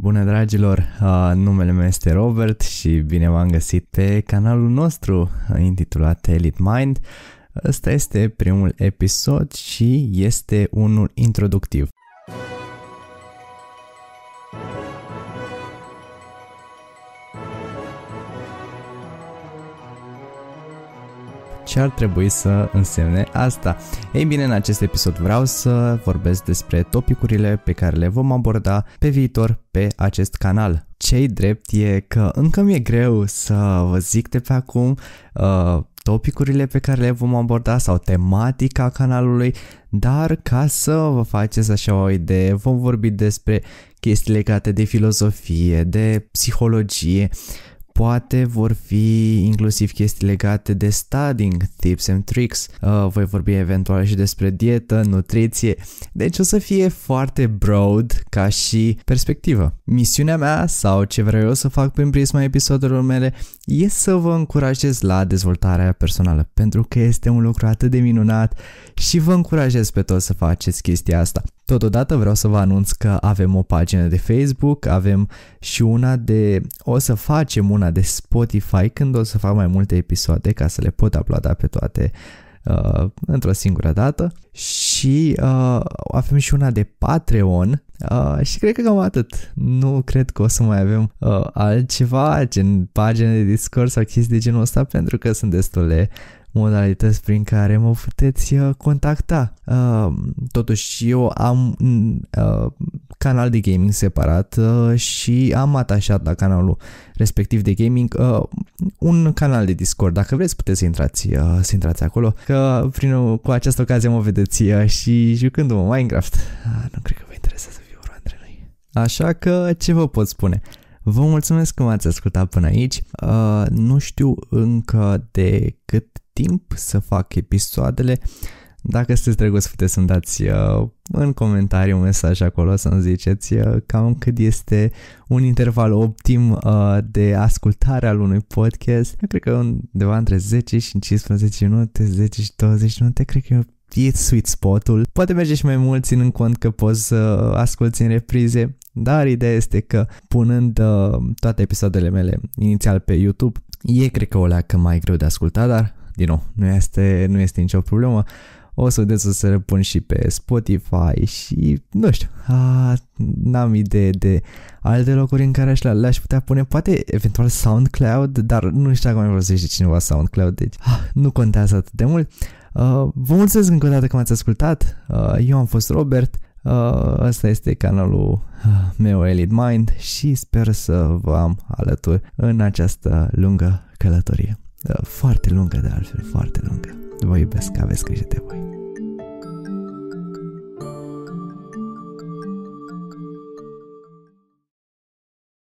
Bună dragilor, uh, numele meu este Robert și bine v-am găsit pe canalul nostru intitulat Elite Mind. Ăsta este primul episod și este unul introductiv. Ce ar trebui să însemne asta. Ei bine, în acest episod vreau să vorbesc despre topicurile pe care le vom aborda pe viitor pe acest canal. Cei drept e că încă mi-e greu să vă zic de pe acum uh, topicurile pe care le vom aborda sau tematica canalului, dar ca să vă faceți așa o idee, vom vorbi despre chestii legate de filozofie, de psihologie, poate vor fi inclusiv chestii legate de studying, tips and tricks, uh, voi vorbi eventual și despre dietă, nutriție, deci o să fie foarte broad ca și perspectivă. Misiunea mea sau ce vreau eu să fac prin prisma episodelor mele e să vă încurajez la dezvoltarea personală, pentru că este un lucru atât de minunat și vă încurajez pe toți să faceți chestia asta. Totodată vreau să vă anunț că avem o pagină de Facebook, avem și una de... o să facem una de Spotify când o să fac mai multe episoade ca să le pot uploada pe toate uh, într-o singură dată și uh, avem și una de Patreon uh, și cred că cam atât. Nu cred că o să mai avem uh, altceva, gen pagine de Discord sau chestii de genul ăsta pentru că sunt destule modalități prin care mă puteți uh, contacta. Uh, totuși eu am uh, canal de gaming separat și am atașat la canalul respectiv de gaming un canal de Discord. Dacă vreți puteți să intrați, să intrați acolo, că prin, cu această ocazie mă vedeți și jucându-mă Minecraft. Nu cred că vă interesează viorul între noi. Așa că ce vă pot spune? Vă mulțumesc că m-ați ascultat până aici. Uh, nu știu încă de cât timp să fac episoadele. Dacă sunteți drăguț, puteți să-mi dați uh, în comentarii un mesaj acolo să-mi ziceți uh, cam cât este un interval optim uh, de ascultare al unui podcast. Eu cred că undeva între 10 și 15 minute, 10 și 20 minute, cred că e sweet spot-ul. Poate merge și mai mult ținând cont că poți să asculti în reprize, dar ideea este că punând uh, toate episoadele mele inițial pe YouTube, e cred că o leacă mai greu de ascultat, dar din nou, nu este, nu este nicio problemă. O să vedeți o să le pun și pe Spotify și nu știu, a, n-am idee de alte locuri în care aș, le-aș putea pune, poate eventual SoundCloud, dar nu știu dacă mai folosește cineva SoundCloud, deci a, nu contează atât de mult. Uh, vă mulțumesc încă o dată că m-ați ascultat, uh, eu am fost Robert, uh, ăsta este canalul uh, meu Elite Mind și sper să vă am alături în această lungă călătorie. Foarte lungă de altfel, foarte lungă. Vă iubesc, aveți grijă de voi.